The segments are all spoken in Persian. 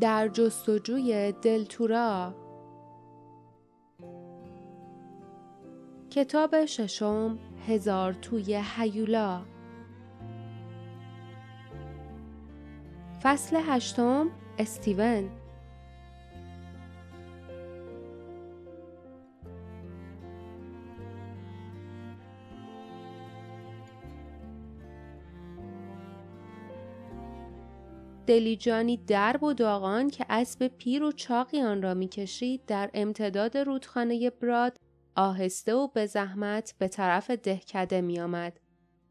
در جستجوی دلتورا کتاب ششم هزار توی هیولا. فصل هشتم استیون. دلیجانی درب و داغان که اسب پیر و چاقی آن را می‌کشید در امتداد رودخانه براد آهسته و به زحمت به طرف دهکده می آمد.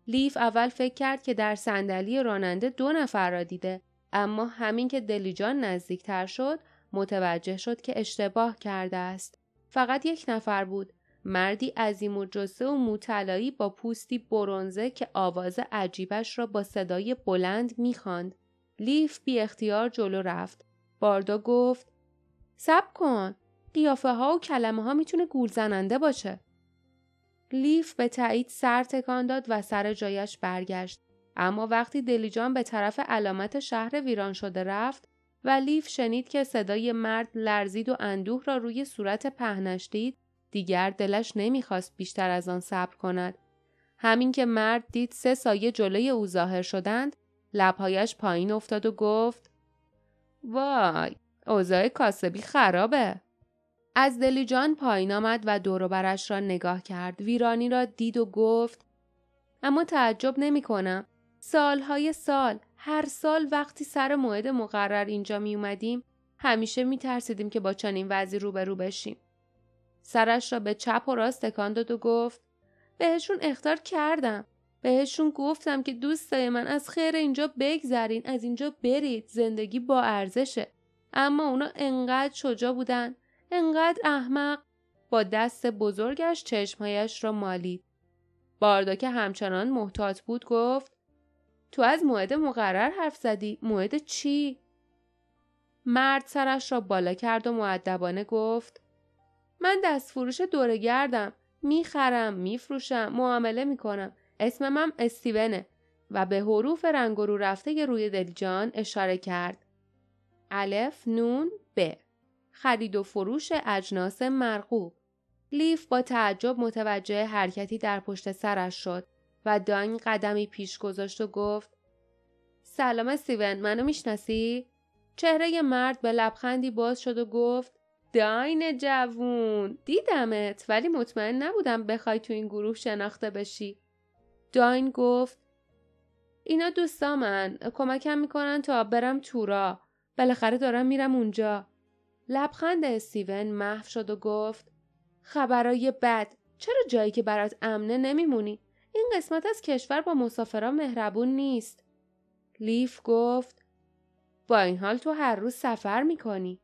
لیف اول فکر کرد که در صندلی راننده دو نفر را دیده اما همین که دلیجان نزدیکتر شد متوجه شد که اشتباه کرده است. فقط یک نفر بود. مردی عظیم و جسه و موطلایی با پوستی برونزه که آواز عجیبش را با صدای بلند می‌خواند. لیف بی اختیار جلو رفت. باردا گفت سب کن. قیافه ها و کلمه ها می‌تونه گول زننده باشه. لیف به تایید سر تکان داد و سر جایش برگشت. اما وقتی دلیجان به طرف علامت شهر ویران شده رفت و لیف شنید که صدای مرد لرزید و اندوه را روی صورت پهنش دید دیگر دلش نمی‌خواست بیشتر از آن صبر کند. همین که مرد دید سه سایه جلوی او ظاهر شدند لبهایش پایین افتاد و گفت وای اوضاع کاسبی خرابه. از دلیجان پایین آمد و دوروبرش را نگاه کرد. ویرانی را دید و گفت اما تعجب نمی کنم سالهای سال هر سال وقتی سر موعد مقرر اینجا می اومدیم همیشه می ترسیدیم که با چنین وضعی روبرو بشیم. سرش را به چپ و راست تکان داد و گفت بهشون اختار کردم. بهشون گفتم که دوستای من از خیر اینجا بگذرین از اینجا برید زندگی با ارزشه. اما اونا انقدر شجا بودن انقدر احمق با دست بزرگش چشمهایش را مالید. باردا که همچنان محتاط بود گفت تو از موعد مقرر حرف زدی موعد چی؟ مرد سرش را بالا کرد و معدبانه گفت من دست فروش دورگردم می‌خرم میفروشم معامله می‌کنم. اسم من استیونه و به حروف رنگ رو رفته روی دلجان اشاره کرد. الف نون ب خرید و فروش اجناس مرغوب لیف با تعجب متوجه حرکتی در پشت سرش شد و داین قدمی پیش گذاشت و گفت سلام استیون منو می‌شناسی؟ چهره مرد به لبخندی باز شد و گفت داین جوون دیدمت ولی مطمئن نبودم بخوای تو این گروه شناخته بشی داین گفت اینا دوستامن کمکم می‌کنن تا برم تورا. بالاخره دارم میرم اونجا. لبخند استیون محو شد و گفت خبرای بد چرا جایی که برات امنه نمیمونی؟ این قسمت از کشور با مسافران مهربون نیست. لیف گفت با این حال تو هر روز سفر می‌کنی.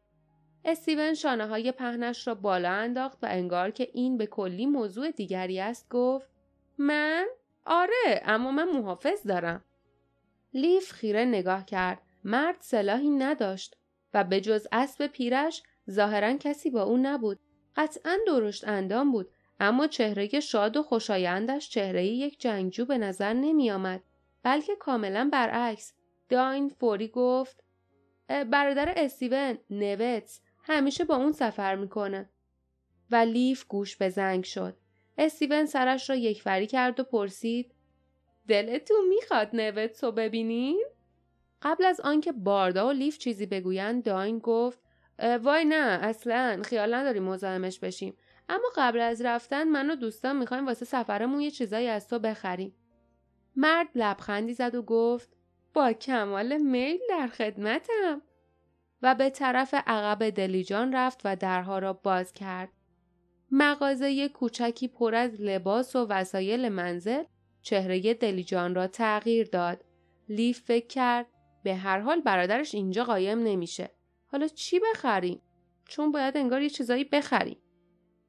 استیون شانه های پهنش را بالا انداخت و انگار که این به کلی موضوع دیگری است گفت من؟ آره اما من محافظ دارم. لیف خیره نگاه کرد. مرد سلاحی نداشت و به جز اسب پیرش ظاهرا کسی با او نبود. قطعا درشت اندام بود اما چهره شاد و خوشایندش چهره یک جنگجو به نظر نمی آمد. بلکه کاملا برعکس. داین فوری گفت برادر استیون نوتس همیشه با اون سفر می‌کنه. و لیف گوش به زنگ شد. استیون سرش را یکوری کرد و پرسید دلتون می‌خواد نوتسو ببینین؟ قبل از آنکه باردا و لیف چیزی بگویند داین گفت وای نه اصلا خیال نداریم مزاحمش بشیم. اما قبل از رفتن من و دوستان می‌خوایم واسه سفرمون یه چیزایی از تو بخریم. مرد لبخندی زد و گفت با کمال میل در خدمتم. و به طرف عقب دلیجان رفت و درها را باز کرد. مغازه کوچکی پر از لباس و وسایل منزل چهره دلیجان را تغییر داد. لیف فکر کرد به هر حال برادرش اینجا قایم نمیشه. حالا چی بخریم؟ چون باید انگار یه چیزایی بخریم.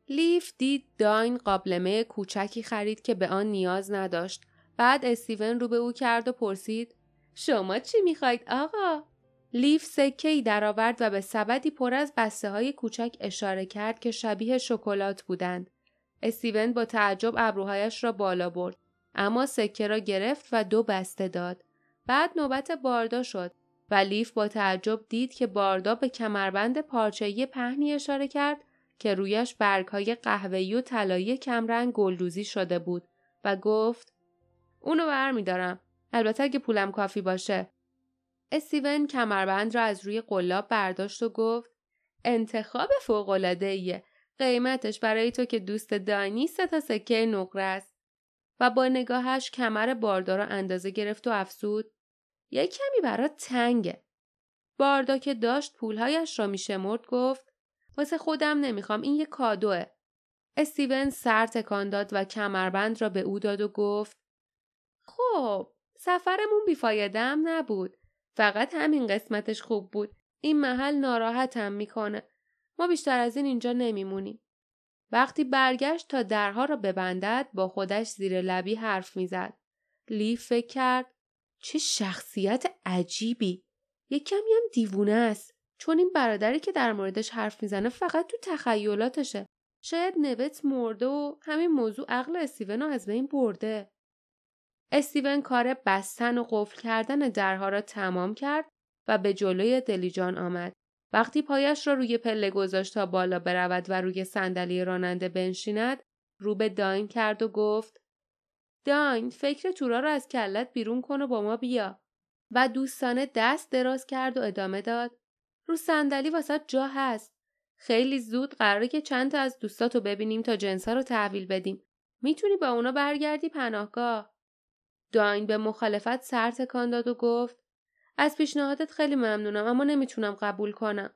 لیف دید داین قابلمه کوچکی خرید که به آن نیاز نداشت. بعد استیون رو به او کرد و پرسید شما چی می‌خواید آقا؟ لیف سکه ای درآورد و به سبدی پر از بسته های کوچک اشاره کرد که شبیه شکلات بودند. استیون با تعجب ابروهایش را بالا برد اما سکه را گرفت و دو بسته داد. بعد نوبت باردا شد. و لیف با تعجب دید که باردا به کمربند پارچه‌ای پهنی اشاره کرد که رویش برگهای قهوه‌ای و طلایی کمرنگ گلدوزی شده بود و گفت اونو برمیدارم البته اگه پولم کافی باشه استیون کمربند را از روی قلاب برداشت و گفت انتخاب فوق‌العاده‌ایه. قیمتش برای تو که دوست دانی سه تا سکه نقره است. و با نگاهش کمر باردا را اندازه گرفت و افسود یک کمی برات تنگه. باردا که داشت پولهایش را میشمرد گفت واسه خودم نمی‌خوام این یه کادوه. استیون سر تکان داد و کمربند را به او داد و گفت خب سفرمون بیفایدم نبود. فقط همین قسمتش خوب بود. این محل ناراحتم می‌کنه. ما بیشتر از این اینجا نمیمونیم. وقتی برگشت تا درها را ببندد با خودش زیر لبی حرف می‌زد. لیف فکر کرد چه شخصیت عجیبی. یک کمی هم دیوونه است. چون این برادری که در موردش حرف می‌زنه فقط تو تخیلاتشه. شاید نوت مرده و همین موضوع عقل استیون از بین برده. استیون کار بستن و قفل کردن درها را تمام کرد و به جلوی دلیجان آمد. وقتی پایش را روی پله گذاشت تا بالا برود و روی صندلی راننده بنشیند رو به داین کرد و گفت داین فکر تورا را از کلت بیرون کن و با ما بیا. و دوستانه دست دراز کرد و ادامه داد رو صندلی واسه جا هست. خیلی زود قراره که چند تا از دوستاتو ببینیم تا جنسا رو تحویل بدیم. می‌تونی با اونا برگردی پناهگاه. داین به مخالفت سر تکان داد و گفت از پیشنهادت خیلی ممنونم اما نمی‌تونم قبول کنم.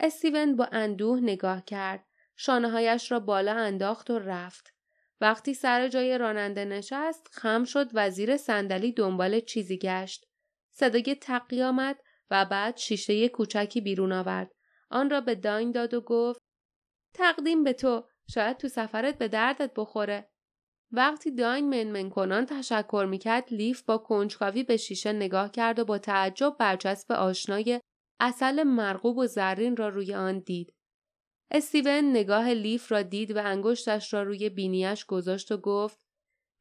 استیون با اندوه نگاه کرد. شانههایش را بالا انداخت و رفت. وقتی سر جای راننده نشست خم شد و زیر صندلی دنبال چیزی گشت. صدای تقی آمد و بعد شیشه کوچکی بیرون آورد. آن را به داین داد و گفت تقدیم به تو شاید تو سفرت به دردت بخوره. وقتی داین منمن کنان تشکر می‌کرد لیف با کنجکاوی به شیشه نگاه کرد و با تعجب برچسب آشنای اصل مرغوب و زرین را روی آن دید. استیون نگاه لیف را دید و انگشتش را روی بینیش گذاشت و گفت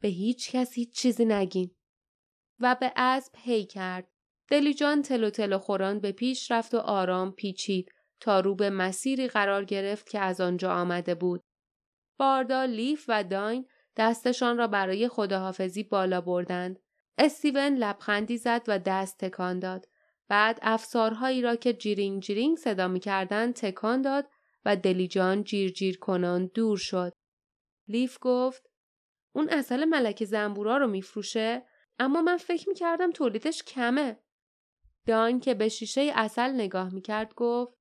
به هیچ کس هیچ چیزی نگین. و به اسب هی کرد. دلیجان تلو تلو خوران به پیش رفت و آرام پیچید تا رو به مسیری قرار گرفت که از آنجا آمده بود. باردا، لیف و داین دستشان را برای خداحافظی بالا بردند. استیون لبخندی زد و دست تکان داد. بعد افسارهایی را که جیرینگ جیرینگ صدا می کردن تکان داد و دلیجان جیر جیر کنان دور شد. لیف گفت اون عسل ملکه زنبورا رو میفروشه اما من فکر می کردم تولیدش کمه. داین که به شیشه عسل نگاه می کرد گفت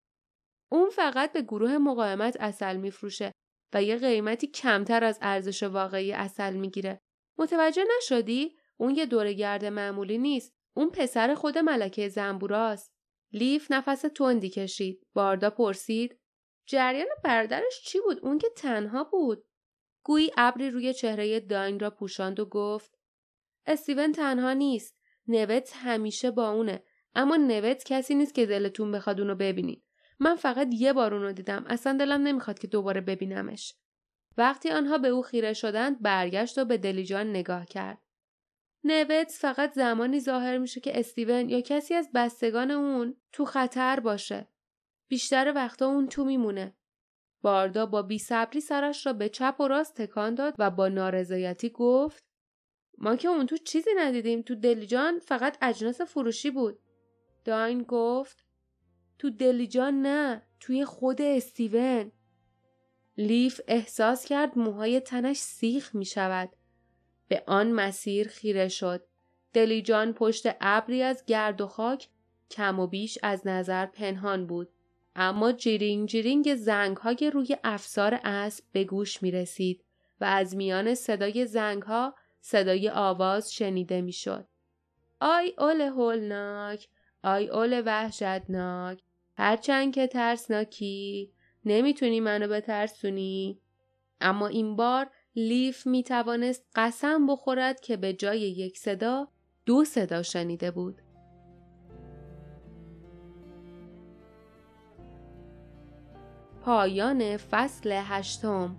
اون فقط به گروه مقاومت اصل میفروشه و یه قیمتی کمتر از ارزش واقعی اصل می‌گیره. متوجه نشدی؟ اون یه دورگرد معمولی نیست. اون پسر خود ملکه زنبوراست. لیف نفس تندی کشید. باردا پرسید جریان برادرش چی بود؟ اون که تنها بود. گویی ابری روی چهره داین را پوشاند و گفت استیون تنها نیست. نوت همیشه با اونه. اما نوت کسی نیست که دلتون بخواد اونو ببینید. من فقط یه بار اونو دیدم. اصلا دلم نمی‌خواد که دوباره ببینمش. وقتی آنها به او خیره شدند برگشت و به دلیجان نگاه کرد. نوت فقط زمانی ظاهر میشه که استیون یا کسی از بستگان اون تو خطر باشه. بیشتر وقتا اون تو میمونه. باردا با بیصبری سرش را به چپ و راست تکان داد و با نارضایتی گفت ما که اون تو چیزی ندیدیم. تو دلیجان فقط اجناس فروشی بود. داین گفت تو دلیجان نه توی خود استیون لیف احساس کرد موهای تنش سیخ می شود. به آن مسیر خیره شد. دلیجان پشت ابری از گرد و خاک کم و بیش از نظر پنهان بود. اما جیرینگ جیرینگ زنگ های روی افسار اسب به گوش می رسید و از میان صدای زنگ ها صدای آواز شنیده می شد. آی اول هولناک، آی اول وحشتناک، هرچند که ترسناکی نمی‌تونی منو بترسونی. اما این بار لیف می‌توانست قسم بخورد که به جای یک صدا دو صدا شنیده بود. پایان فصل هشتم.